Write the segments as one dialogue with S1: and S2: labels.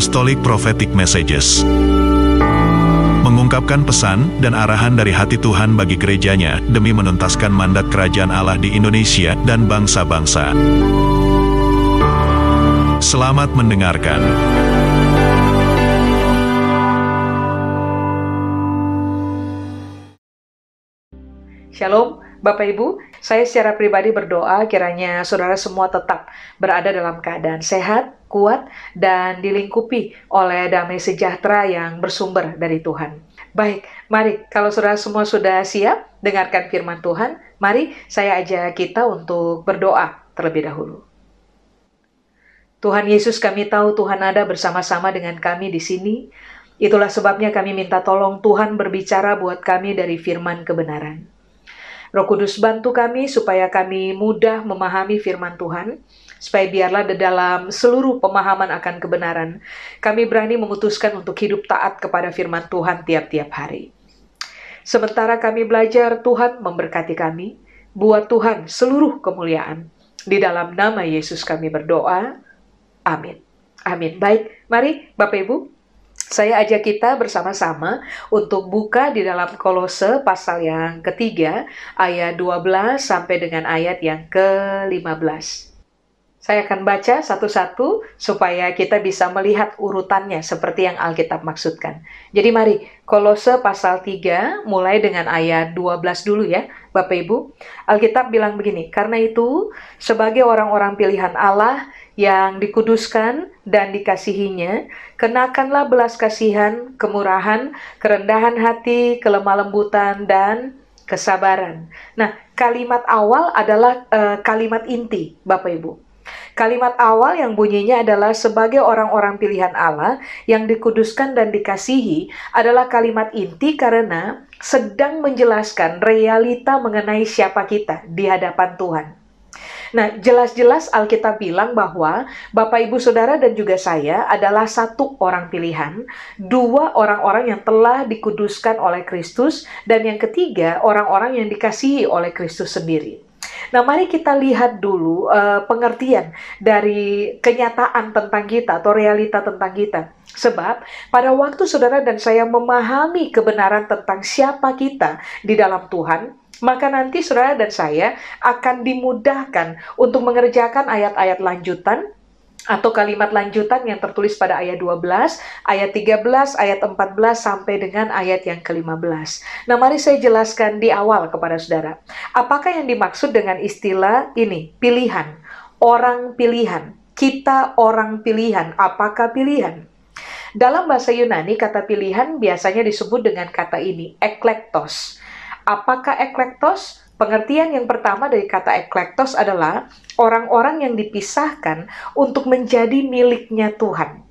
S1: Apostolic Prophetic Messages mengungkapkan pesan dan arahan dari hati Tuhan bagi gerejanya demi menuntaskan mandat kerajaan Allah di Indonesia dan bangsa-bangsa. Selamat mendengarkan.
S2: Shalom, Bapak Ibu. Saya secara pribadi berdoa kiranya saudara semua tetap berada dalam keadaan sehat, kuat, dan dilingkupi oleh damai sejahtera yang bersumber dari Tuhan. Baik, mari kalau saudara semua sudah siap dengarkan firman Tuhan, mari saya ajak kita untuk berdoa terlebih dahulu. Tuhan Yesus kami tahu Tuhan ada bersama-sama dengan kami di sini. Itulah sebabnya kami minta tolong Tuhan berbicara buat kami dari firman kebenaran. Roh Kudus bantu kami supaya kami mudah memahami firman Tuhan, supaya biarlah di dalam seluruh pemahaman akan kebenaran, kami berani memutuskan untuk hidup taat kepada firman Tuhan tiap-tiap hari. Sementara kami belajar, Tuhan memberkati kami, buat Tuhan seluruh kemuliaan. Di dalam nama Yesus kami berdoa. Amin. Amin. Baik, mari Bapak Ibu, saya ajak kita bersama-sama untuk buka di dalam kolose pasal yang ketiga, ayat 12 sampai dengan ayat yang ke-15. Saya akan baca satu-satu supaya kita bisa melihat urutannya seperti yang Alkitab maksudkan. Jadi mari, Kolose pasal 3 mulai dengan ayat 12 dulu ya, Bapak Ibu. Alkitab bilang begini, karena itu sebagai orang-orang pilihan Allah yang dikuduskan dan dikasihinya, kenakanlah belas kasihan, kemurahan, kerendahan hati, kelemah lembutan, dan kesabaran. Nah, kalimat awal adalah uh, kalimat inti, Bapak Ibu. Kalimat awal yang bunyinya adalah sebagai orang-orang pilihan Allah yang dikuduskan dan dikasihi adalah kalimat inti karena sedang menjelaskan realita mengenai siapa kita di hadapan Tuhan. Nah, jelas-jelas Alkitab bilang bahwa Bapak, Ibu, Saudara, dan juga saya adalah satu orang pilihan, dua orang-orang yang telah dikuduskan oleh Kristus, dan yang ketiga, orang-orang yang dikasihi oleh Kristus sendiri. Nah, mari kita lihat dulu uh, pengertian dari kenyataan tentang kita atau realita tentang kita. Sebab pada waktu saudara dan saya memahami kebenaran tentang siapa kita di dalam Tuhan, maka nanti saudara dan saya akan dimudahkan untuk mengerjakan ayat-ayat lanjutan atau kalimat lanjutan yang tertulis pada ayat 12, ayat 13, ayat 14 sampai dengan ayat yang ke-15. Nah, mari saya jelaskan di awal kepada saudara. Apakah yang dimaksud dengan istilah ini? Pilihan. Orang pilihan. Kita orang pilihan. Apakah pilihan? Dalam bahasa Yunani, kata pilihan biasanya disebut dengan kata ini, eklektos. Apakah eklektos? Pengertian yang pertama dari kata eklektos adalah orang-orang yang dipisahkan untuk menjadi miliknya Tuhan.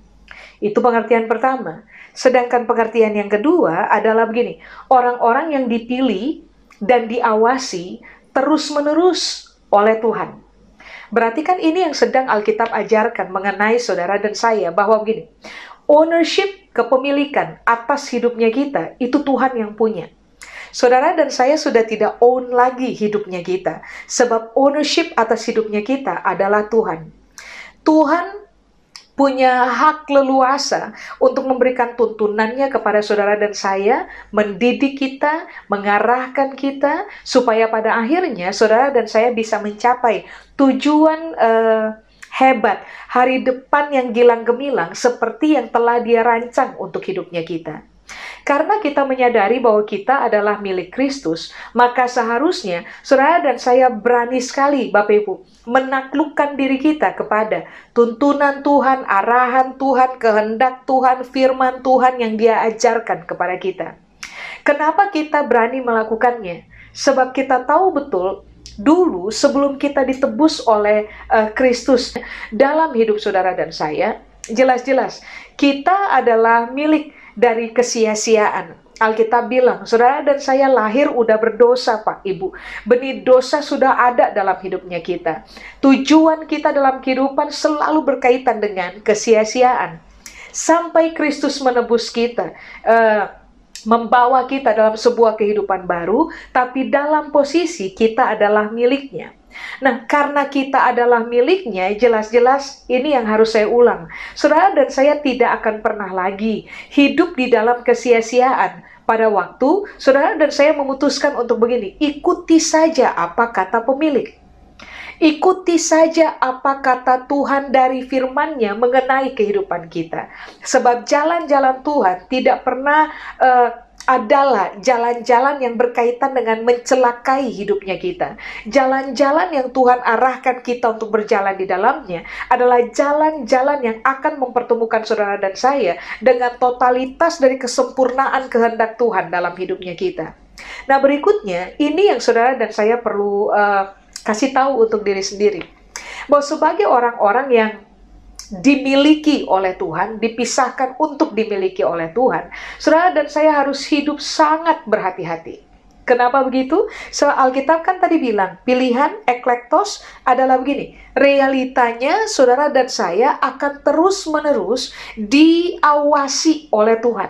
S2: Itu pengertian pertama. Sedangkan pengertian yang kedua adalah begini, orang-orang yang dipilih dan diawasi terus-menerus oleh Tuhan. Berarti kan ini yang sedang Alkitab ajarkan mengenai saudara dan saya bahwa begini, ownership kepemilikan atas hidupnya kita itu Tuhan yang punya. Saudara dan saya sudah tidak own lagi hidupnya kita, sebab ownership atas hidupnya kita adalah Tuhan. Tuhan punya hak leluasa untuk memberikan tuntunannya kepada saudara dan saya, mendidik kita, mengarahkan kita, supaya pada akhirnya saudara dan saya bisa mencapai tujuan uh, hebat, hari depan yang gilang gemilang seperti yang telah dia rancang untuk hidupnya kita. Karena kita menyadari bahwa kita adalah milik Kristus, maka seharusnya saudara dan saya berani sekali, Bapak Ibu, menaklukkan diri kita kepada tuntunan Tuhan, arahan Tuhan, kehendak Tuhan, firman Tuhan yang Dia ajarkan kepada kita. Kenapa kita berani melakukannya? Sebab kita tahu betul dulu sebelum kita ditebus oleh uh, Kristus dalam hidup saudara dan saya, jelas-jelas kita adalah milik dari kesia-siaan. Alkitab bilang, saudara dan saya lahir udah berdosa Pak Ibu. Benih dosa sudah ada dalam hidupnya kita. Tujuan kita dalam kehidupan selalu berkaitan dengan kesia-siaan. Sampai Kristus menebus kita. Uh, membawa kita dalam sebuah kehidupan baru, tapi dalam posisi kita adalah miliknya. Nah, karena kita adalah miliknya, jelas-jelas ini yang harus saya ulang. Saudara dan saya tidak akan pernah lagi hidup di dalam kesia-siaan. Pada waktu saudara dan saya memutuskan untuk begini, ikuti saja apa kata pemilik. Ikuti saja apa kata Tuhan dari firman-Nya mengenai kehidupan kita. Sebab jalan-jalan Tuhan tidak pernah uh, adalah jalan-jalan yang berkaitan dengan mencelakai hidupnya kita. Jalan-jalan yang Tuhan arahkan kita untuk berjalan di dalamnya adalah jalan-jalan yang akan mempertemukan saudara dan saya dengan totalitas dari kesempurnaan kehendak Tuhan dalam hidupnya kita. Nah, berikutnya ini yang saudara dan saya perlu uh, kasih tahu untuk diri sendiri. Bahwa sebagai orang-orang yang dimiliki oleh Tuhan, dipisahkan untuk dimiliki oleh Tuhan. Saudara dan saya harus hidup sangat berhati-hati. Kenapa begitu? So, Alkitab kan tadi bilang, pilihan eklektos adalah begini. Realitanya saudara dan saya akan terus-menerus diawasi oleh Tuhan.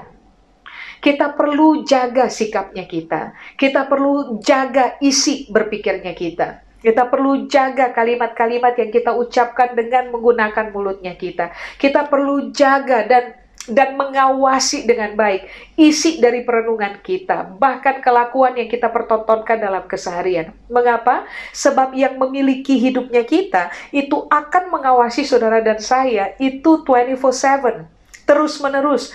S2: Kita perlu jaga sikapnya kita. Kita perlu jaga isi berpikirnya kita. Kita perlu jaga kalimat-kalimat yang kita ucapkan dengan menggunakan mulutnya kita. Kita perlu jaga dan dan mengawasi dengan baik isi dari perenungan kita, bahkan kelakuan yang kita pertontonkan dalam keseharian. Mengapa? Sebab yang memiliki hidupnya kita itu akan mengawasi saudara dan saya itu 24/7, terus-menerus.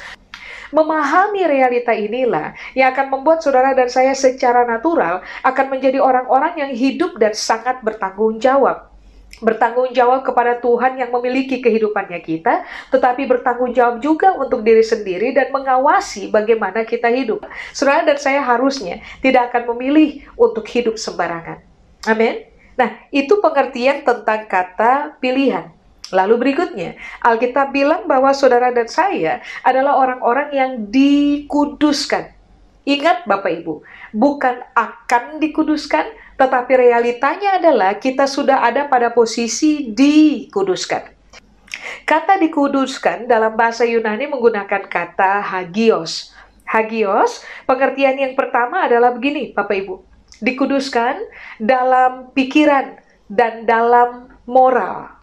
S2: Memahami realita inilah yang akan membuat saudara dan saya secara natural akan menjadi orang-orang yang hidup dan sangat bertanggung jawab bertanggung jawab kepada Tuhan yang memiliki kehidupannya kita, tetapi bertanggung jawab juga untuk diri sendiri dan mengawasi bagaimana kita hidup. Saudara dan saya harusnya tidak akan memilih untuk hidup sembarangan. Amin. Nah, itu pengertian tentang kata pilihan. Lalu berikutnya, Alkitab bilang bahwa saudara dan saya adalah orang-orang yang dikuduskan. Ingat Bapak Ibu, bukan akan dikuduskan, tetapi realitanya adalah kita sudah ada pada posisi dikuduskan. Kata dikuduskan dalam bahasa Yunani menggunakan kata hagios. Hagios, pengertian yang pertama adalah begini, Bapak Ibu. Dikuduskan dalam pikiran dan dalam moral.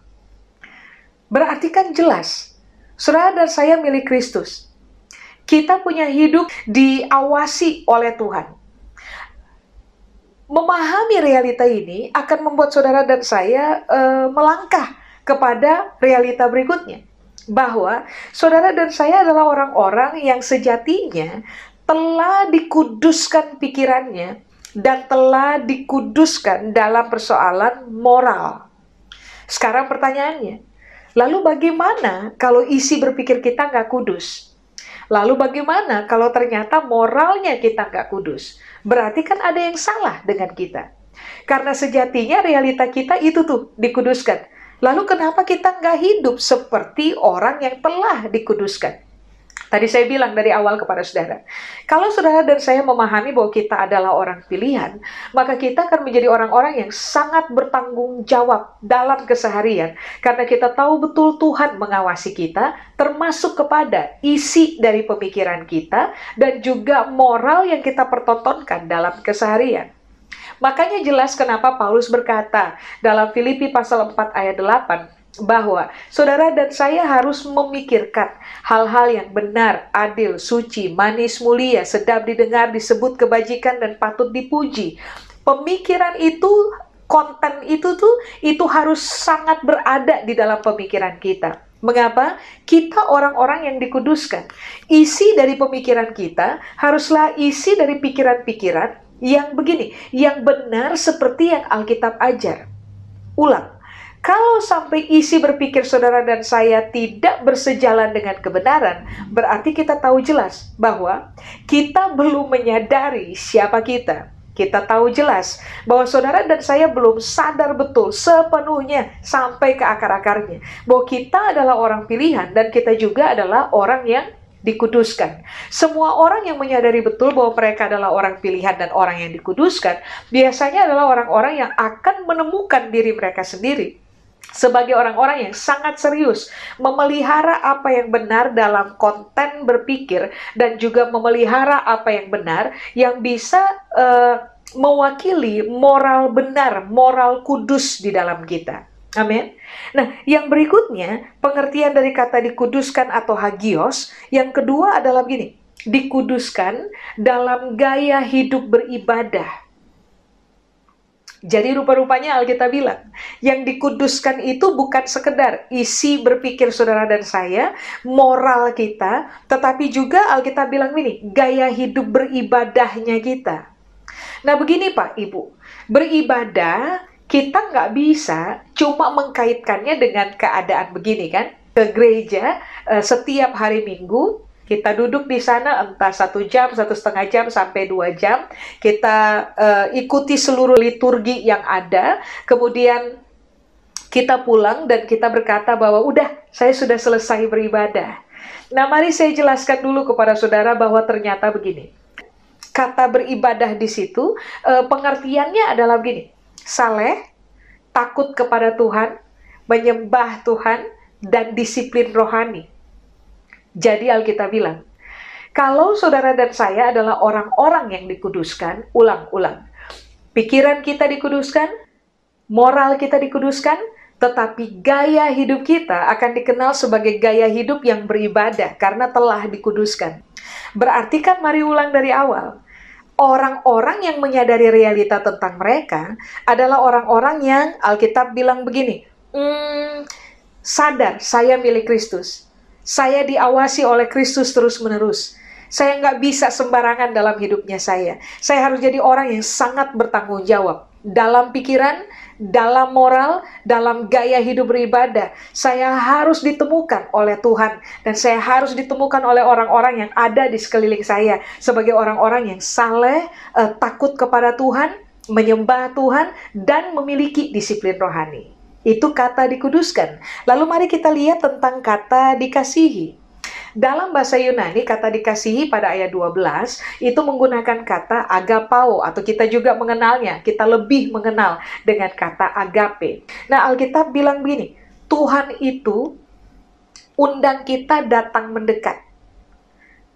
S2: Berarti kan jelas, saudara dan saya milik Kristus. Kita punya hidup diawasi oleh Tuhan. Memahami realita ini akan membuat saudara dan saya uh, melangkah kepada realita berikutnya. Bahwa saudara dan saya adalah orang-orang yang sejatinya telah dikuduskan pikirannya dan telah dikuduskan dalam persoalan moral. Sekarang pertanyaannya, Lalu bagaimana kalau isi berpikir kita nggak kudus? Lalu bagaimana kalau ternyata moralnya kita nggak kudus? Berarti kan ada yang salah dengan kita. Karena sejatinya realita kita itu tuh dikuduskan. Lalu kenapa kita nggak hidup seperti orang yang telah dikuduskan? Tadi saya bilang dari awal kepada saudara, kalau saudara dan saya memahami bahwa kita adalah orang pilihan, maka kita akan menjadi orang-orang yang sangat bertanggung jawab dalam keseharian, karena kita tahu betul Tuhan mengawasi kita, termasuk kepada isi dari pemikiran kita, dan juga moral yang kita pertontonkan dalam keseharian. Makanya jelas kenapa Paulus berkata dalam Filipi pasal 4 ayat 8, bahwa saudara dan saya harus memikirkan hal-hal yang benar, adil, suci, manis, mulia, sedap didengar, disebut kebajikan dan patut dipuji. Pemikiran itu, konten itu tuh itu harus sangat berada di dalam pemikiran kita. Mengapa? Kita orang-orang yang dikuduskan. Isi dari pemikiran kita haruslah isi dari pikiran-pikiran yang begini, yang benar seperti yang Alkitab ajar. Ulang, kalau sampai isi berpikir saudara dan saya tidak bersejalan dengan kebenaran, berarti kita tahu jelas bahwa kita belum menyadari siapa kita. Kita tahu jelas bahwa saudara dan saya belum sadar betul sepenuhnya sampai ke akar-akarnya. Bahwa kita adalah orang pilihan dan kita juga adalah orang yang dikuduskan. Semua orang yang menyadari betul bahwa mereka adalah orang pilihan dan orang yang dikuduskan, biasanya adalah orang-orang yang akan menemukan diri mereka sendiri sebagai orang-orang yang sangat serius memelihara apa yang benar dalam konten berpikir dan juga memelihara apa yang benar yang bisa uh, mewakili moral benar, moral kudus di dalam kita. Amin. Nah, yang berikutnya, pengertian dari kata dikuduskan atau hagios, yang kedua adalah begini, dikuduskan dalam gaya hidup beribadah. Jadi rupa-rupanya Alkitab bilang, yang dikuduskan itu bukan sekedar isi berpikir saudara dan saya, moral kita, tetapi juga Alkitab bilang ini, gaya hidup beribadahnya kita. Nah begini Pak Ibu, beribadah kita nggak bisa cuma mengkaitkannya dengan keadaan begini kan ke gereja uh, setiap hari minggu kita duduk di sana entah satu jam satu setengah jam sampai dua jam. Kita uh, ikuti seluruh liturgi yang ada. Kemudian kita pulang dan kita berkata bahwa udah saya sudah selesai beribadah. Nah mari saya jelaskan dulu kepada saudara bahwa ternyata begini. Kata beribadah di situ uh, pengertiannya adalah begini. Saleh, takut kepada Tuhan, menyembah Tuhan, dan disiplin rohani. Jadi Alkitab bilang, kalau saudara dan saya adalah orang-orang yang dikuduskan, ulang-ulang. Pikiran kita dikuduskan, moral kita dikuduskan, tetapi gaya hidup kita akan dikenal sebagai gaya hidup yang beribadah karena telah dikuduskan. Berarti kan mari ulang dari awal orang-orang yang menyadari realita tentang mereka adalah orang-orang yang Alkitab bilang begini, hmm, sadar saya milik Kristus, saya diawasi oleh Kristus terus-menerus. Saya nggak bisa sembarangan dalam hidupnya saya. Saya harus jadi orang yang sangat bertanggung jawab dalam pikiran, dalam moral, dalam gaya hidup beribadah. Saya harus ditemukan oleh Tuhan dan saya harus ditemukan oleh orang-orang yang ada di sekeliling saya sebagai orang-orang yang saleh, uh, takut kepada Tuhan, menyembah Tuhan dan memiliki disiplin rohani. Itu kata dikuduskan. Lalu mari kita lihat tentang kata dikasihi. Dalam bahasa Yunani, kata dikasihi pada ayat 12 itu menggunakan kata agapao atau kita juga mengenalnya, kita lebih mengenal dengan kata agape. Nah, Alkitab bilang begini, Tuhan itu undang kita datang mendekat.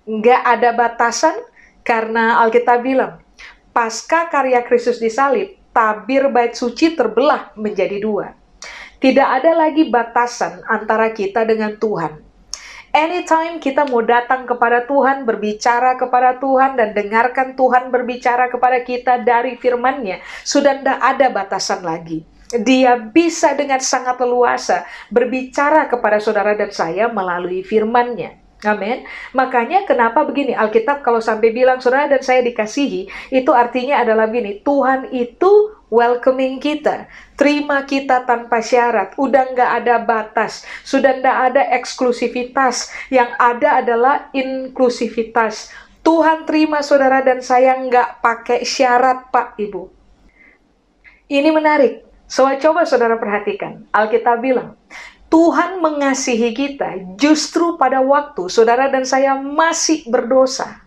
S2: Nggak ada batasan karena Alkitab bilang, pasca karya Kristus disalib, tabir bait suci terbelah menjadi dua. Tidak ada lagi batasan antara kita dengan Tuhan. Anytime kita mau datang kepada Tuhan, berbicara kepada Tuhan, dan dengarkan Tuhan berbicara kepada kita dari firman-Nya, sudah tidak ada batasan lagi. Dia bisa dengan sangat leluasa berbicara kepada saudara dan saya melalui firman-Nya. Amin. Makanya kenapa begini Alkitab kalau sampai bilang saudara dan saya dikasihi itu artinya adalah begini Tuhan itu welcoming kita, terima kita tanpa syarat, udah nggak ada batas, sudah nggak ada eksklusivitas, yang ada adalah inklusivitas. Tuhan terima saudara dan saya nggak pakai syarat Pak Ibu. Ini menarik. So, coba saudara perhatikan. Alkitab bilang, Tuhan mengasihi kita justru pada waktu saudara dan saya masih berdosa.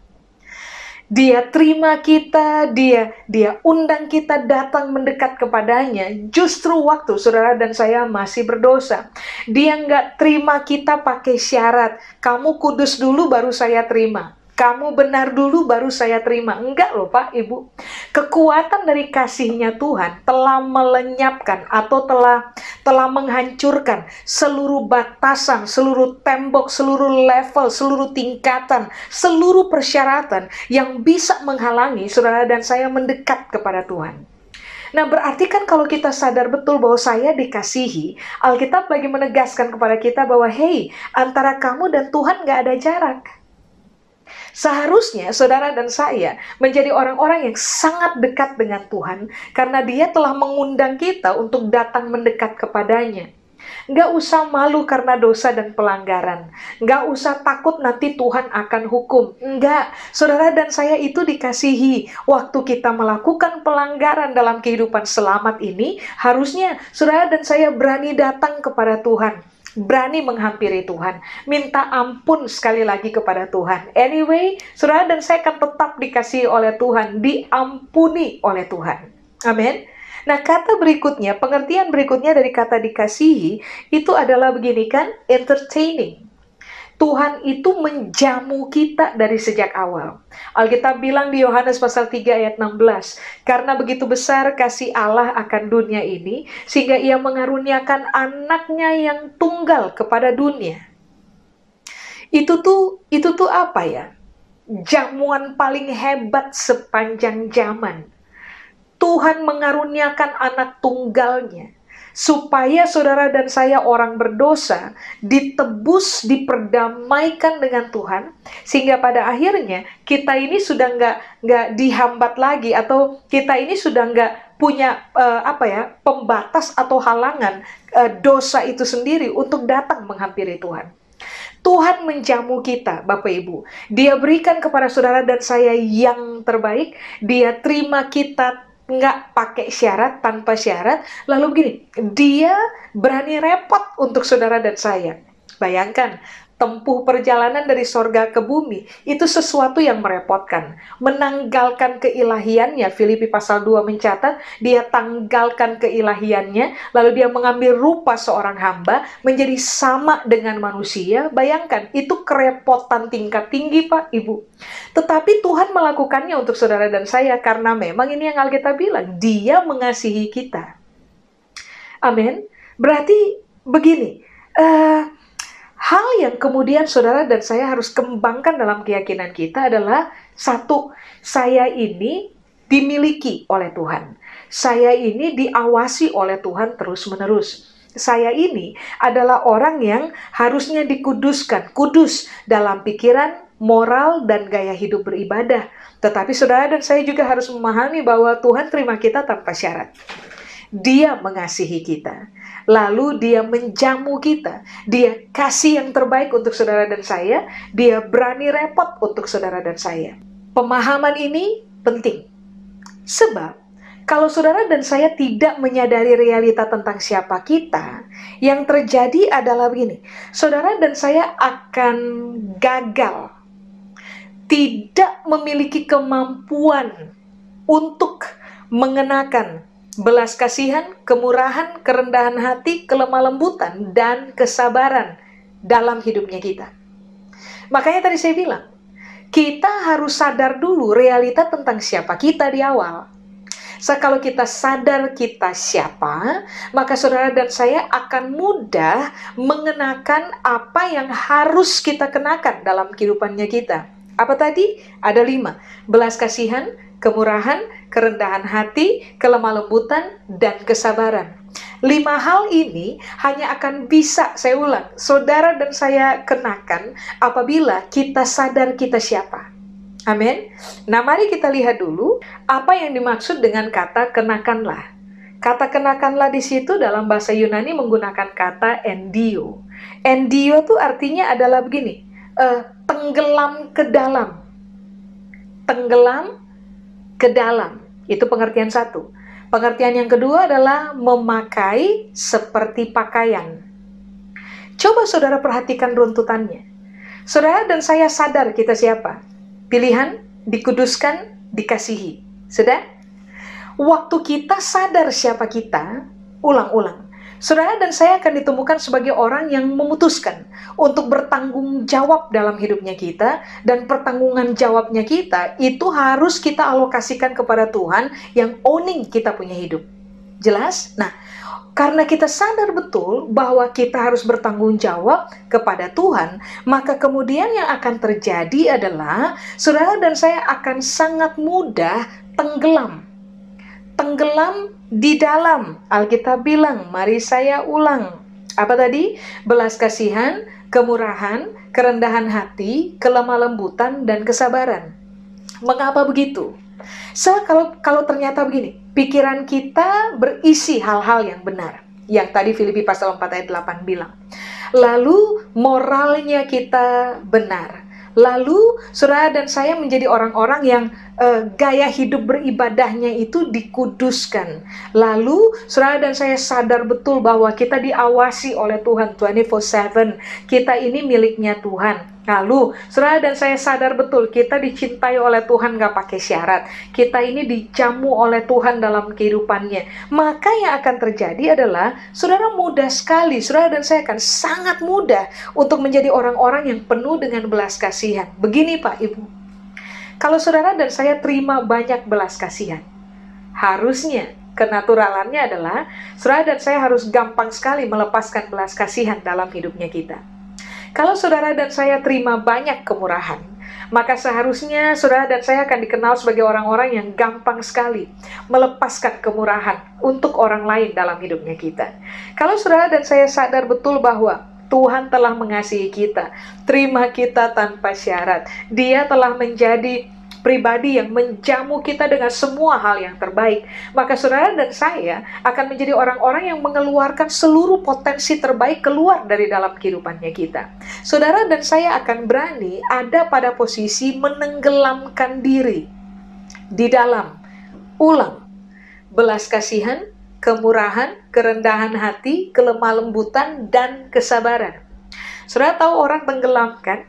S2: Dia terima kita, dia dia undang kita datang mendekat kepadanya justru waktu saudara dan saya masih berdosa. Dia nggak terima kita pakai syarat, kamu kudus dulu baru saya terima kamu benar dulu baru saya terima. Enggak loh Pak, Ibu. Kekuatan dari kasihnya Tuhan telah melenyapkan atau telah telah menghancurkan seluruh batasan, seluruh tembok, seluruh level, seluruh tingkatan, seluruh persyaratan yang bisa menghalangi saudara dan saya mendekat kepada Tuhan. Nah, berarti kan kalau kita sadar betul bahwa saya dikasihi, Alkitab lagi menegaskan kepada kita bahwa, hey, antara kamu dan Tuhan gak ada jarak. Seharusnya saudara dan saya menjadi orang-orang yang sangat dekat dengan Tuhan karena dia telah mengundang kita untuk datang mendekat kepadanya. Nggak usah malu karena dosa dan pelanggaran. Nggak usah takut nanti Tuhan akan hukum. Nggak. Saudara dan saya itu dikasihi. Waktu kita melakukan pelanggaran dalam kehidupan selamat ini, harusnya saudara dan saya berani datang kepada Tuhan berani menghampiri Tuhan, minta ampun sekali lagi kepada Tuhan. Anyway, saudara dan saya akan tetap dikasih oleh Tuhan, diampuni oleh Tuhan. Amin. Nah, kata berikutnya, pengertian berikutnya dari kata dikasihi itu adalah begini kan, entertaining. Tuhan itu menjamu kita dari sejak awal. Alkitab bilang di Yohanes pasal 3 ayat 16, karena begitu besar kasih Allah akan dunia ini, sehingga ia mengaruniakan anaknya yang tunggal kepada dunia. Itu tuh, itu tuh apa ya? Jamuan paling hebat sepanjang zaman. Tuhan mengaruniakan anak tunggalnya supaya saudara dan saya orang berdosa ditebus, diperdamaikan dengan Tuhan, sehingga pada akhirnya kita ini sudah nggak nggak dihambat lagi atau kita ini sudah nggak punya uh, apa ya pembatas atau halangan uh, dosa itu sendiri untuk datang menghampiri Tuhan. Tuhan menjamu kita, Bapak Ibu. Dia berikan kepada saudara dan saya yang terbaik. Dia terima kita nggak pakai syarat tanpa syarat. Lalu begini dia berani repot untuk saudara dan saya. Bayangkan tempuh perjalanan dari sorga ke bumi itu sesuatu yang merepotkan. Menanggalkan keilahiannya, Filipi pasal 2 mencatat, dia tanggalkan keilahiannya, lalu dia mengambil rupa seorang hamba, menjadi sama dengan manusia. Bayangkan, itu kerepotan tingkat tinggi Pak, Ibu. Tetapi Tuhan melakukannya untuk saudara dan saya, karena memang ini yang Alkitab bilang, dia mengasihi kita. Amin. Berarti begini, uh, Hal yang kemudian saudara dan saya harus kembangkan dalam keyakinan kita adalah satu, saya ini dimiliki oleh Tuhan. Saya ini diawasi oleh Tuhan terus-menerus. Saya ini adalah orang yang harusnya dikuduskan, kudus dalam pikiran, moral, dan gaya hidup beribadah. Tetapi saudara dan saya juga harus memahami bahwa Tuhan terima kita tanpa syarat. Dia mengasihi kita. Lalu dia menjamu kita. Dia kasih yang terbaik untuk saudara dan saya. Dia berani repot untuk saudara dan saya. Pemahaman ini penting. Sebab kalau saudara dan saya tidak menyadari realita tentang siapa kita, yang terjadi adalah begini. Saudara dan saya akan gagal. Tidak memiliki kemampuan untuk mengenakan belas kasihan, kemurahan, kerendahan hati, kelemah lembutan, dan kesabaran dalam hidupnya kita. Makanya tadi saya bilang, kita harus sadar dulu realita tentang siapa kita di awal. So, kalau kita sadar kita siapa, maka saudara dan saya akan mudah mengenakan apa yang harus kita kenakan dalam kehidupannya kita. Apa tadi? Ada lima. Belas kasihan, kemurahan, kerendahan hati, kelemah lembutan, dan kesabaran. Lima hal ini hanya akan bisa, saya ulang, saudara dan saya kenakan apabila kita sadar kita siapa. Amin. Nah, mari kita lihat dulu apa yang dimaksud dengan kata kenakanlah. Kata kenakanlah di situ dalam bahasa Yunani menggunakan kata endio. Endio itu artinya adalah begini, uh, tenggelam ke dalam. Tenggelam ke dalam. Itu pengertian satu. Pengertian yang kedua adalah memakai seperti pakaian. Coba saudara perhatikan runtutannya. Saudara dan saya sadar kita siapa. Pilihan, dikuduskan, dikasihi. Sudah? Waktu kita sadar siapa kita, ulang-ulang. Saudara dan saya akan ditemukan sebagai orang yang memutuskan untuk bertanggung jawab dalam hidupnya kita dan pertanggungan jawabnya kita itu harus kita alokasikan kepada Tuhan yang owning kita punya hidup. Jelas? Nah, karena kita sadar betul bahwa kita harus bertanggung jawab kepada Tuhan, maka kemudian yang akan terjadi adalah saudara dan saya akan sangat mudah tenggelam. Tenggelam di dalam Alkitab bilang, mari saya ulang. Apa tadi? Belas kasihan, kemurahan, kerendahan hati, kelemah lembutan, dan kesabaran. Mengapa begitu? So, kalau kalau ternyata begini, pikiran kita berisi hal-hal yang benar. Yang tadi Filipi pasal 4 ayat 8 bilang. Lalu moralnya kita benar. Lalu saudara dan saya menjadi orang-orang yang uh, gaya hidup beribadahnya itu dikuduskan. Lalu, saudara dan saya sadar betul bahwa kita diawasi oleh Tuhan 24/7. Kita ini miliknya Tuhan. Lalu, saudara dan saya sadar betul kita dicintai oleh Tuhan gak pakai syarat. Kita ini dijamu oleh Tuhan dalam kehidupannya. Maka yang akan terjadi adalah saudara mudah sekali, saudara dan saya akan sangat mudah untuk menjadi orang-orang yang penuh dengan belas kasihan. Begini Pak Ibu, kalau saudara dan saya terima banyak belas kasihan, harusnya kenaturalannya adalah saudara dan saya harus gampang sekali melepaskan belas kasihan dalam hidupnya kita. Kalau saudara dan saya terima banyak kemurahan, maka seharusnya saudara dan saya akan dikenal sebagai orang-orang yang gampang sekali melepaskan kemurahan untuk orang lain dalam hidupnya kita. Kalau saudara dan saya sadar betul bahwa Tuhan telah mengasihi kita, terima kita tanpa syarat. Dia telah menjadi pribadi yang menjamu kita dengan semua hal yang terbaik. Maka saudara dan saya akan menjadi orang-orang yang mengeluarkan seluruh potensi terbaik keluar dari dalam kehidupannya kita. Saudara dan saya akan berani ada pada posisi menenggelamkan diri di dalam ulang belas kasihan, kemurahan, kerendahan hati, kelemah lembutan, dan kesabaran. Saudara tahu orang tenggelam kan?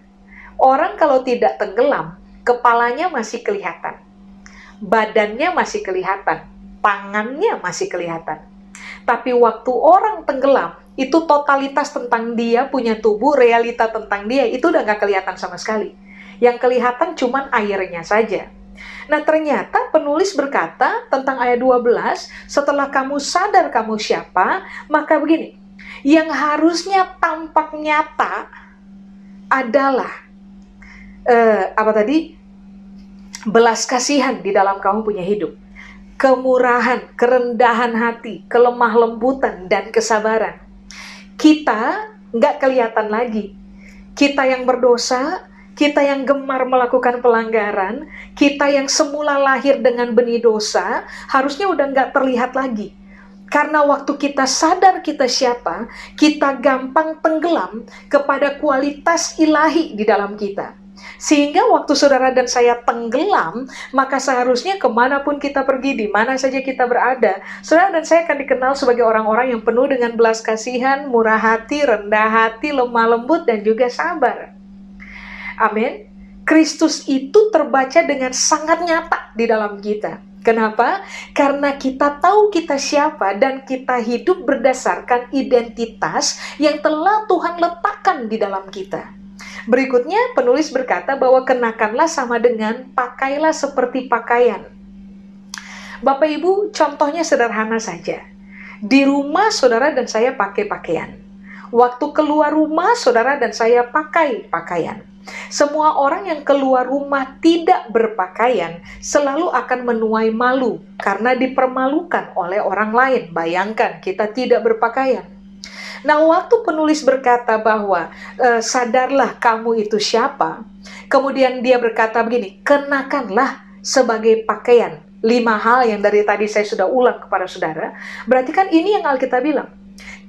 S2: Orang kalau tidak tenggelam, kepalanya masih kelihatan. Badannya masih kelihatan. Tangannya masih kelihatan. Tapi waktu orang tenggelam, itu totalitas tentang dia punya tubuh, realita tentang dia, itu udah gak kelihatan sama sekali. Yang kelihatan cuman airnya saja. Nah ternyata penulis berkata tentang ayat 12, setelah kamu sadar kamu siapa, maka begini, yang harusnya tampak nyata adalah uh, apa tadi? Belas kasihan di dalam kamu punya hidup. Kemurahan, kerendahan hati, kelemah lembutan, dan kesabaran. Kita nggak kelihatan lagi. Kita yang berdosa, kita yang gemar melakukan pelanggaran, kita yang semula lahir dengan benih dosa, harusnya udah nggak terlihat lagi. Karena waktu kita sadar kita siapa, kita gampang tenggelam kepada kualitas ilahi di dalam kita. Sehingga waktu saudara dan saya tenggelam, maka seharusnya ke mana pun kita pergi, di mana saja kita berada, saudara dan saya akan dikenal sebagai orang-orang yang penuh dengan belas kasihan, murah hati, rendah hati, lemah lembut, dan juga sabar. Amin. Kristus itu terbaca dengan sangat nyata di dalam kita. Kenapa? Karena kita tahu kita siapa dan kita hidup berdasarkan identitas yang telah Tuhan letakkan di dalam kita. Berikutnya penulis berkata bahwa kenakanlah sama dengan pakailah seperti pakaian. Bapak Ibu, contohnya sederhana saja. Di rumah saudara dan saya pakai pakaian. Waktu keluar rumah saudara dan saya pakai pakaian. Semua orang yang keluar rumah tidak berpakaian selalu akan menuai malu karena dipermalukan oleh orang lain. Bayangkan kita tidak berpakaian. Nah, waktu penulis berkata bahwa e, sadarlah kamu itu siapa, kemudian dia berkata begini, kenakanlah sebagai pakaian lima hal yang dari tadi saya sudah ulang kepada saudara. Berarti kan ini yang Alkitab bilang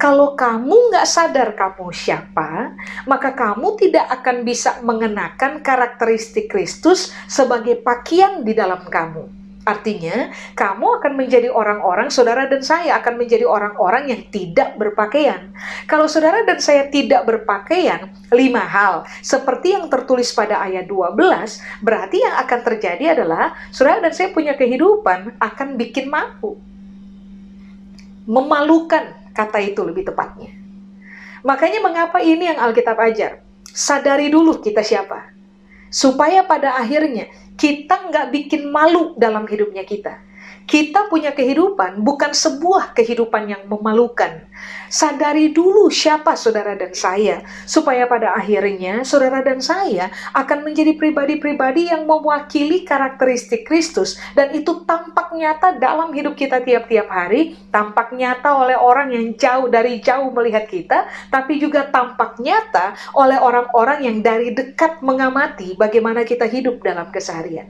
S2: kalau kamu nggak sadar kamu siapa, maka kamu tidak akan bisa mengenakan karakteristik Kristus sebagai pakaian di dalam kamu. Artinya, kamu akan menjadi orang-orang, saudara dan saya akan menjadi orang-orang yang tidak berpakaian. Kalau saudara dan saya tidak berpakaian, lima hal, seperti yang tertulis pada ayat 12, berarti yang akan terjadi adalah, saudara dan saya punya kehidupan akan bikin mampu. Memalukan kata itu lebih tepatnya. Makanya mengapa ini yang Alkitab ajar? Sadari dulu kita siapa. Supaya pada akhirnya kita nggak bikin malu dalam hidupnya kita kita punya kehidupan bukan sebuah kehidupan yang memalukan. Sadari dulu siapa saudara dan saya, supaya pada akhirnya saudara dan saya akan menjadi pribadi-pribadi yang mewakili karakteristik Kristus, dan itu tampak nyata dalam hidup kita tiap-tiap hari, tampak nyata oleh orang yang jauh dari jauh melihat kita, tapi juga tampak nyata oleh orang-orang yang dari dekat mengamati bagaimana kita hidup dalam keseharian.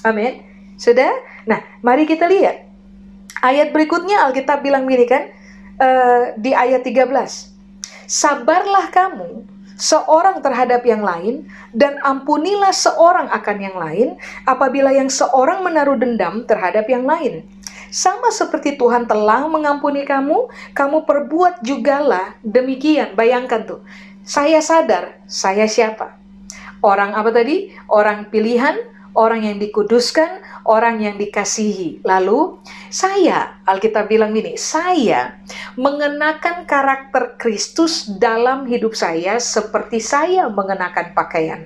S2: Amin. Sudah? Nah, mari kita lihat. Ayat berikutnya Alkitab bilang gini kan, uh, di ayat 13. Sabarlah kamu seorang terhadap yang lain, dan ampunilah seorang akan yang lain apabila yang seorang menaruh dendam terhadap yang lain. Sama seperti Tuhan telah mengampuni kamu, kamu perbuat jugalah demikian. Bayangkan tuh, saya sadar saya siapa. Orang apa tadi? Orang pilihan, orang yang dikuduskan, orang yang dikasihi. Lalu, saya, Alkitab bilang ini, saya mengenakan karakter Kristus dalam hidup saya seperti saya mengenakan pakaian.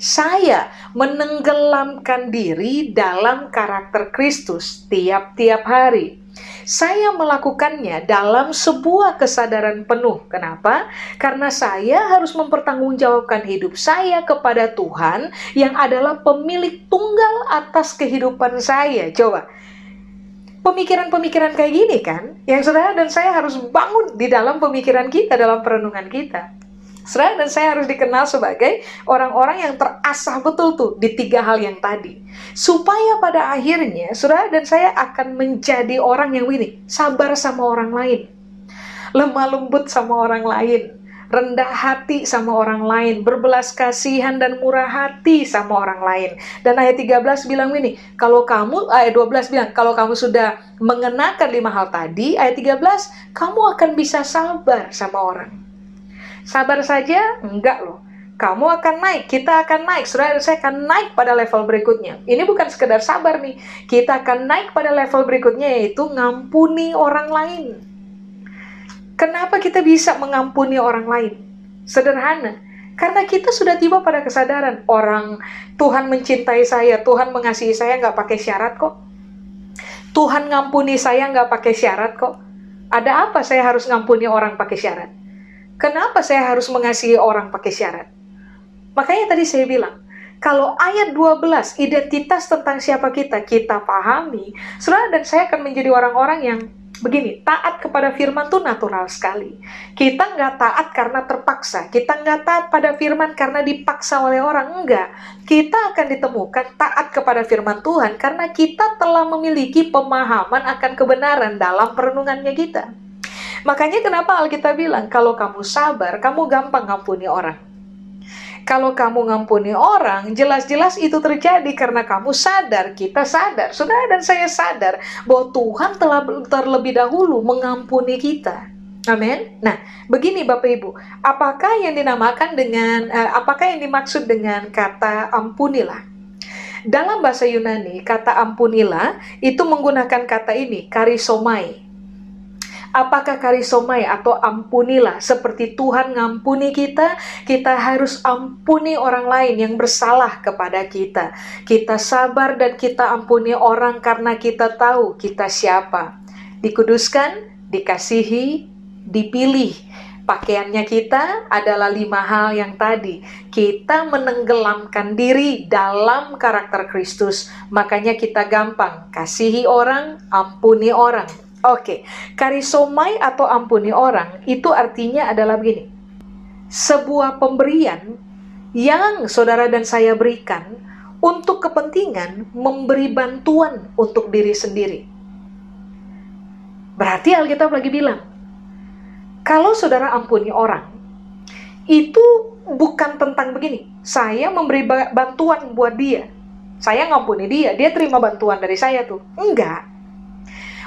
S2: Saya menenggelamkan diri dalam karakter Kristus tiap-tiap hari. Saya melakukannya dalam sebuah kesadaran penuh. Kenapa? Karena saya harus mempertanggungjawabkan hidup saya kepada Tuhan yang adalah pemilik tunggal atas kehidupan saya. Coba. Pemikiran-pemikiran kayak gini kan, yang saudara dan saya harus bangun di dalam pemikiran kita, dalam perenungan kita. Saudara dan saya harus dikenal sebagai orang-orang yang terasah betul tuh di tiga hal yang tadi. Supaya pada akhirnya saudara dan saya akan menjadi orang yang ini, sabar sama orang lain. Lemah lembut sama orang lain. Rendah hati sama orang lain, berbelas kasihan dan murah hati sama orang lain. Dan ayat 13 bilang ini, kalau kamu, ayat 12 bilang, kalau kamu sudah mengenakan lima hal tadi, ayat 13, kamu akan bisa sabar sama orang Sabar saja? Enggak loh. Kamu akan naik, kita akan naik, saudara saya akan naik pada level berikutnya. Ini bukan sekedar sabar nih, kita akan naik pada level berikutnya yaitu ngampuni orang lain. Kenapa kita bisa mengampuni orang lain? Sederhana, karena kita sudah tiba pada kesadaran orang Tuhan mencintai saya, Tuhan mengasihi saya nggak pakai syarat kok. Tuhan ngampuni saya nggak pakai syarat kok. Ada apa saya harus ngampuni orang pakai syarat? Kenapa saya harus mengasihi orang pakai syarat? Makanya tadi saya bilang, kalau ayat 12 identitas tentang siapa kita kita pahami, saudara dan saya akan menjadi orang-orang yang begini, taat kepada firman itu natural sekali. Kita nggak taat karena terpaksa, kita nggak taat pada firman karena dipaksa oleh orang, enggak. Kita akan ditemukan taat kepada firman Tuhan karena kita telah memiliki pemahaman akan kebenaran dalam perenungannya kita. Makanya kenapa Alkitab bilang, kalau kamu sabar, kamu gampang ngampuni orang. Kalau kamu ngampuni orang, jelas-jelas itu terjadi karena kamu sadar, kita sadar, saudara dan saya sadar bahwa Tuhan telah terlebih dahulu mengampuni kita. Amin. Nah, begini Bapak Ibu, apakah yang dinamakan dengan, uh, apakah yang dimaksud dengan kata ampunilah? Dalam bahasa Yunani, kata ampunilah itu menggunakan kata ini, karisomai. Apakah karisomai atau ampunilah seperti Tuhan ngampuni kita, kita harus ampuni orang lain yang bersalah kepada kita. Kita sabar dan kita ampuni orang karena kita tahu kita siapa. Dikuduskan, dikasihi, dipilih. Pakaiannya kita adalah lima hal yang tadi. Kita menenggelamkan diri dalam karakter Kristus. Makanya kita gampang kasihi orang, ampuni orang. Oke, karisomai atau ampuni orang itu artinya adalah begini. Sebuah pemberian yang saudara dan saya berikan untuk kepentingan memberi bantuan untuk diri sendiri. Berarti Alkitab lagi bilang, kalau saudara ampuni orang, itu bukan tentang begini, saya memberi bantuan buat dia, saya ngampuni dia, dia terima bantuan dari saya tuh. Enggak,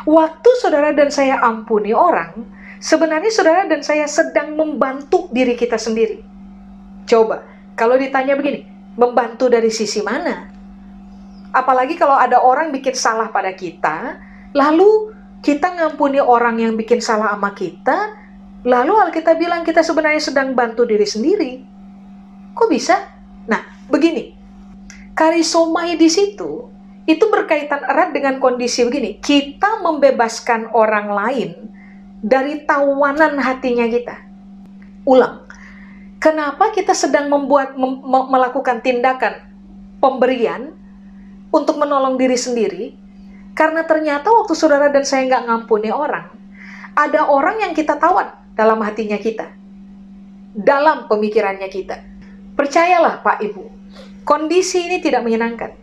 S2: Waktu saudara dan saya ampuni orang, sebenarnya saudara dan saya sedang membantu diri kita sendiri. Coba, kalau ditanya begini, membantu dari sisi mana? Apalagi kalau ada orang bikin salah pada kita, lalu kita ngampuni orang yang bikin salah sama kita, lalu Alkitab bilang kita sebenarnya sedang bantu diri sendiri. Kok bisa? Nah, begini. Karisomai di situ itu berkaitan erat dengan kondisi begini. Kita membebaskan orang lain dari tawanan hatinya kita. Ulang. Kenapa kita sedang membuat mem melakukan tindakan pemberian untuk menolong diri sendiri? Karena ternyata waktu saudara dan saya nggak ngampuni orang, ada orang yang kita tawan dalam hatinya kita, dalam pemikirannya kita. Percayalah Pak Ibu, kondisi ini tidak menyenangkan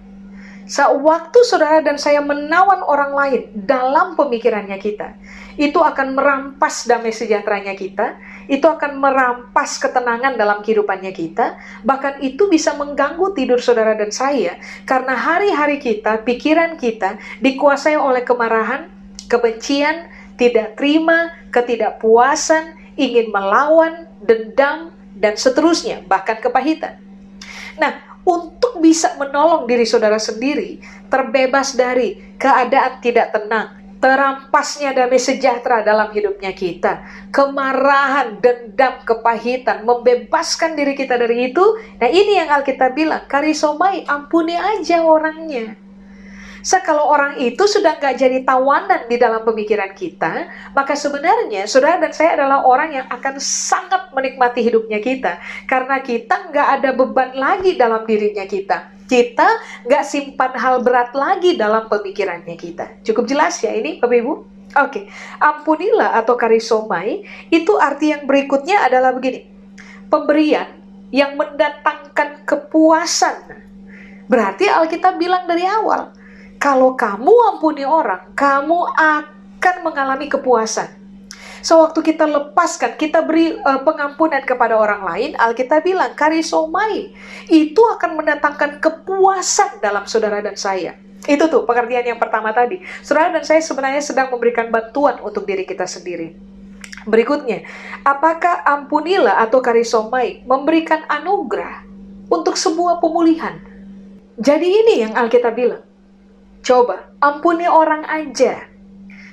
S2: Sewaktu saudara dan saya menawan orang lain dalam pemikirannya kita, itu akan merampas damai sejahteranya kita, itu akan merampas ketenangan dalam kehidupannya kita, bahkan itu bisa mengganggu tidur saudara dan saya, karena hari-hari kita, pikiran kita dikuasai oleh kemarahan, kebencian, tidak terima, ketidakpuasan, ingin melawan, dendam, dan seterusnya, bahkan kepahitan. Nah, untuk bisa menolong diri saudara sendiri terbebas dari keadaan tidak tenang, terampasnya damai sejahtera dalam hidupnya kita, kemarahan, dendam, kepahitan, membebaskan diri kita dari itu. Nah ini yang Alkitab bilang, karisomai, ampuni aja orangnya. So, kalau orang itu sudah nggak jadi tawanan di dalam pemikiran kita, maka sebenarnya saudara dan saya adalah orang yang akan sangat menikmati hidupnya kita. Karena kita nggak ada beban lagi dalam dirinya kita. Kita nggak simpan hal berat lagi dalam pemikirannya kita. Cukup jelas ya ini Bapak Ibu? Oke, ampunilah atau karisomai itu arti yang berikutnya adalah begini. Pemberian yang mendatangkan kepuasan. Berarti Alkitab bilang dari awal, kalau kamu ampuni orang, kamu akan mengalami kepuasan. So, waktu kita lepaskan, kita beri uh, pengampunan kepada orang lain, Alkitab bilang, karisomai, itu akan mendatangkan kepuasan dalam saudara dan saya. Itu tuh pengertian yang pertama tadi. Saudara dan saya sebenarnya sedang memberikan bantuan untuk diri kita sendiri. Berikutnya, apakah ampunilah atau karisomai memberikan anugerah untuk sebuah pemulihan? Jadi ini yang Alkitab bilang. Coba, ampuni orang aja.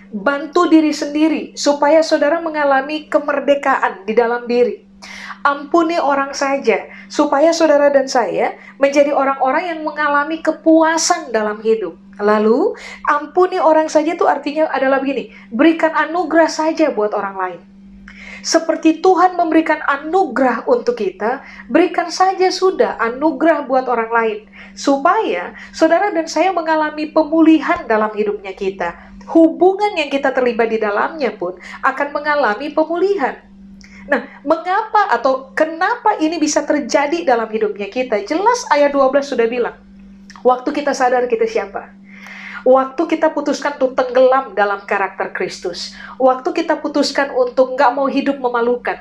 S2: Bantu diri sendiri supaya saudara mengalami kemerdekaan di dalam diri. Ampuni orang saja supaya saudara dan saya menjadi orang-orang yang mengalami kepuasan dalam hidup. Lalu, ampuni orang saja itu artinya adalah begini, berikan anugerah saja buat orang lain. Seperti Tuhan memberikan anugerah untuk kita, berikan saja sudah anugerah buat orang lain. Supaya saudara dan saya mengalami pemulihan dalam hidupnya kita. Hubungan yang kita terlibat di dalamnya pun akan mengalami pemulihan. Nah, mengapa atau kenapa ini bisa terjadi dalam hidupnya kita? Jelas ayat 12 sudah bilang, waktu kita sadar kita siapa Waktu kita putuskan untuk tenggelam dalam karakter Kristus. Waktu kita putuskan untuk nggak mau hidup memalukan.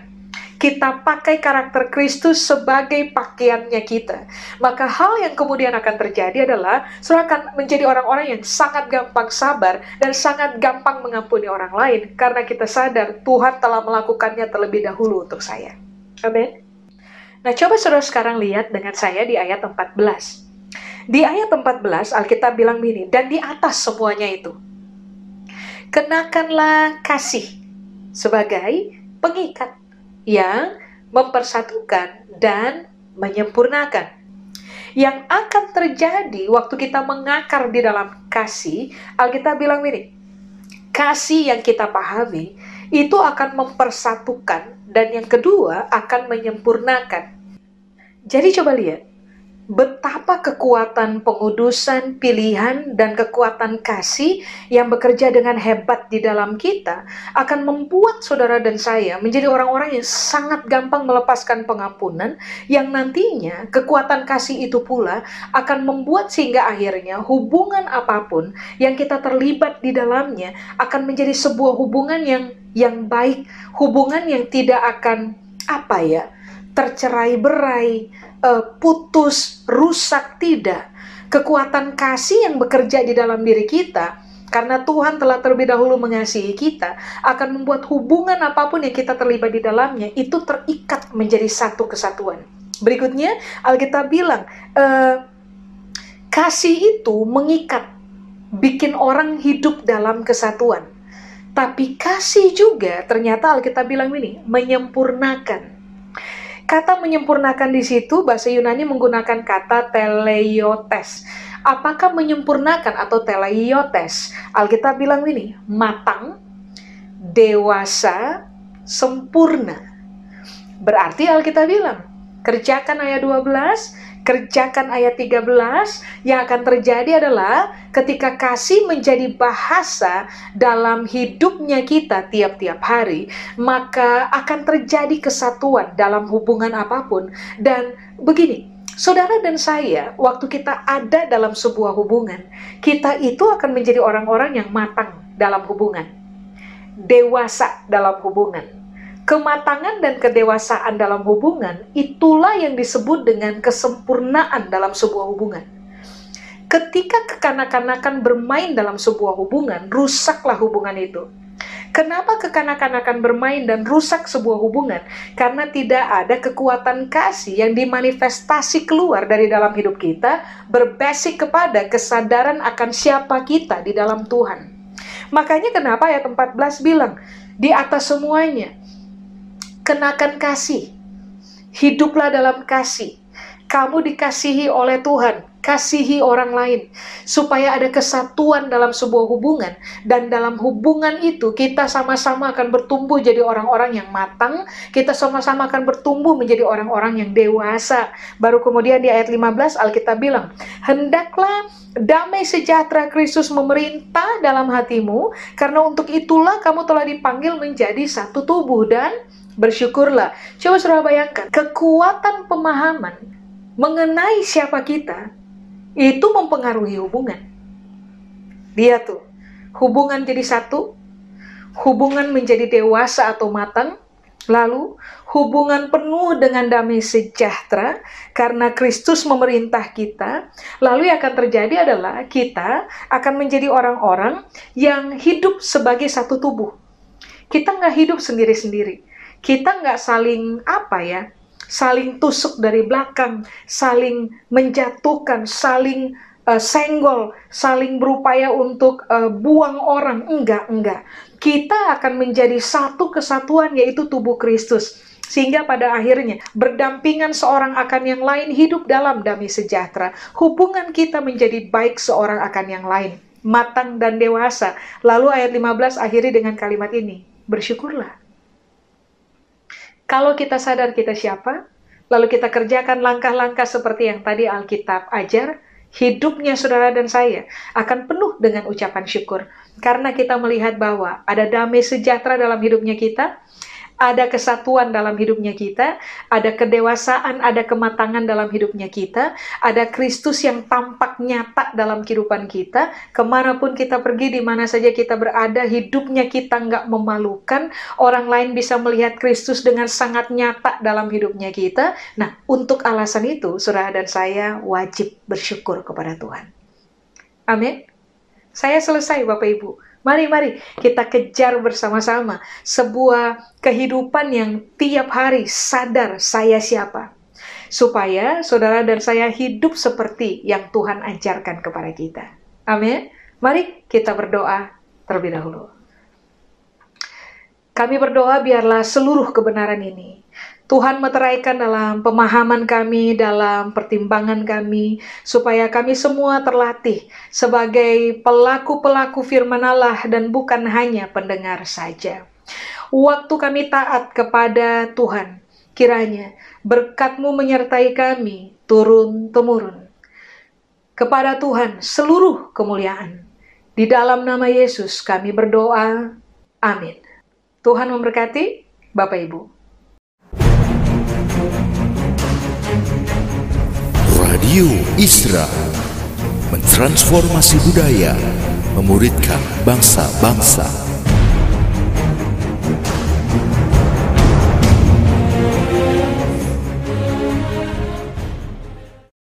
S2: Kita pakai karakter Kristus sebagai pakaiannya kita. Maka hal yang kemudian akan terjadi adalah saudara akan menjadi orang-orang yang sangat gampang sabar dan sangat gampang mengampuni orang lain karena kita sadar Tuhan telah melakukannya terlebih dahulu untuk saya. Amin. Nah, coba saudara sekarang lihat dengan saya di ayat 14. Di ayat 14 Alkitab bilang begini, dan di atas semuanya itu. Kenakanlah kasih sebagai pengikat yang mempersatukan dan menyempurnakan. Yang akan terjadi waktu kita mengakar di dalam kasih, Alkitab bilang begini, kasih yang kita pahami itu akan mempersatukan dan yang kedua akan menyempurnakan. Jadi coba lihat, betapa kekuatan pengudusan, pilihan, dan kekuatan kasih yang bekerja dengan hebat di dalam kita akan membuat saudara dan saya menjadi orang-orang yang sangat gampang melepaskan pengampunan yang nantinya kekuatan kasih itu pula akan membuat sehingga akhirnya hubungan apa pun yang kita terlibat di dalamnya akan menjadi sebuah hubungan yang yang baik, hubungan yang tidak akan apa ya, tercerai berai, uh, putus, rusak tidak. Kekuatan kasih yang bekerja di dalam diri kita karena Tuhan telah terlebih dahulu mengasihi kita akan membuat hubungan apa pun yang kita terlibat di dalamnya itu terikat menjadi satu kesatuan. Berikutnya Alkitab bilang uh, kasih itu mengikat, bikin orang hidup dalam kesatuan. Tapi kasih juga ternyata Alkitab bilang ini menyempurnakan. Kata menyempurnakan di situ bahasa Yunani menggunakan kata teleiotes. Apakah menyempurnakan atau teleiotes? Alkitab bilang ini, matang, dewasa, sempurna. Berarti Alkitab bilang, kerjakan ayat 12, kerjakan ayat 13, yang akan terjadi adalah ketika kasih menjadi bahasa dalam hidupnya kita tiap-tiap hari, maka akan terjadi kesatuan dalam hubungan apa pun. Dan begini, Saudara dan saya, waktu kita ada dalam sebuah hubungan, kita itu akan menjadi orang-orang yang matang dalam hubungan. dewasa dalam hubungan. Kematangan dan kedewasaan dalam hubungan itulah yang disebut dengan kesempurnaan dalam sebuah hubungan. Ketika kekanak-kanakan bermain dalam sebuah hubungan, rusaklah hubungan itu. Kenapa kekanak-kanakan bermain dan rusak sebuah hubungan? Karena tidak ada kekuatan kasih yang dimanifestasi keluar dari dalam hidup kita, berbasik kepada kesadaran akan siapa kita di dalam Tuhan. Makanya kenapa ayat 14 bilang, di atas semuanya, kenakan kasih, hiduplah dalam kasih, kamu dikasihi oleh Tuhan, kasihi orang lain, supaya ada kesatuan dalam sebuah hubungan, dan dalam hubungan itu kita sama-sama akan bertumbuh jadi orang-orang yang matang, kita sama-sama akan bertumbuh menjadi orang-orang yang dewasa. Baru kemudian di ayat 15 Alkitab bilang, hendaklah damai sejahtera Kristus memerintah dalam hatimu, karena untuk itulah kamu telah dipanggil menjadi satu tubuh dan bersyukurlah. Coba saudara bayangkan, kekuatan pemahaman mengenai siapa kita itu mempengaruhi hubungan. Dia tuh, hubungan jadi satu, hubungan menjadi dewasa atau matang, lalu hubungan penuh dengan damai sejahtera karena Kristus memerintah kita, lalu yang akan terjadi adalah kita akan menjadi orang-orang yang hidup sebagai satu tubuh. Kita nggak hidup sendiri-sendiri. Kita nggak saling apa ya, saling tusuk dari belakang, saling menjatuhkan, saling uh, senggol, saling berupaya untuk uh, buang orang. Enggak, enggak. Kita akan menjadi satu kesatuan yaitu tubuh Kristus. Sehingga pada akhirnya berdampingan seorang akan yang lain hidup dalam damai sejahtera. Hubungan kita menjadi baik seorang akan yang lain. Matang dan dewasa. Lalu ayat 15 akhiri dengan kalimat ini. Bersyukurlah kalau kita sadar kita siapa, lalu kita kerjakan langkah-langkah seperti yang tadi Alkitab ajar, hidupnya saudara dan saya akan penuh dengan ucapan syukur. Karena kita melihat bahwa ada damai sejahtera dalam hidupnya kita, ada kesatuan dalam hidupnya kita, ada kedewasaan, ada kematangan dalam hidupnya kita, ada Kristus yang tampak nyata dalam kehidupan kita, ke mana pun kita pergi, di mana saja kita berada, hidupnya kita nggak memalukan, orang lain bisa melihat Kristus dengan sangat nyata dalam hidupnya kita. Nah, untuk alasan itu, saudara dan saya wajib bersyukur kepada Tuhan. Amin. Saya selesai, Bapak Ibu. Mari, mari kita kejar bersama-sama sebuah kehidupan yang tiap hari sadar saya siapa. Supaya saudara dan saya hidup seperti yang Tuhan ajarkan kepada kita. Amin. Mari kita berdoa terlebih dahulu. Kami berdoa biarlah seluruh kebenaran ini Tuhan meteraikan dalam pemahaman kami, dalam pertimbangan kami, supaya kami semua terlatih sebagai pelaku-pelaku firman Allah dan bukan hanya pendengar saja. Waktu kami taat kepada Tuhan, kiranya berkat-Mu menyertai kami turun-temurun. Kepada Tuhan seluruh kemuliaan. Di dalam nama Yesus kami berdoa. Amin. Tuhan memberkati Bapak Ibu.
S3: Radio Isra mentransformasi budaya, memuridkan bangsa-bangsa.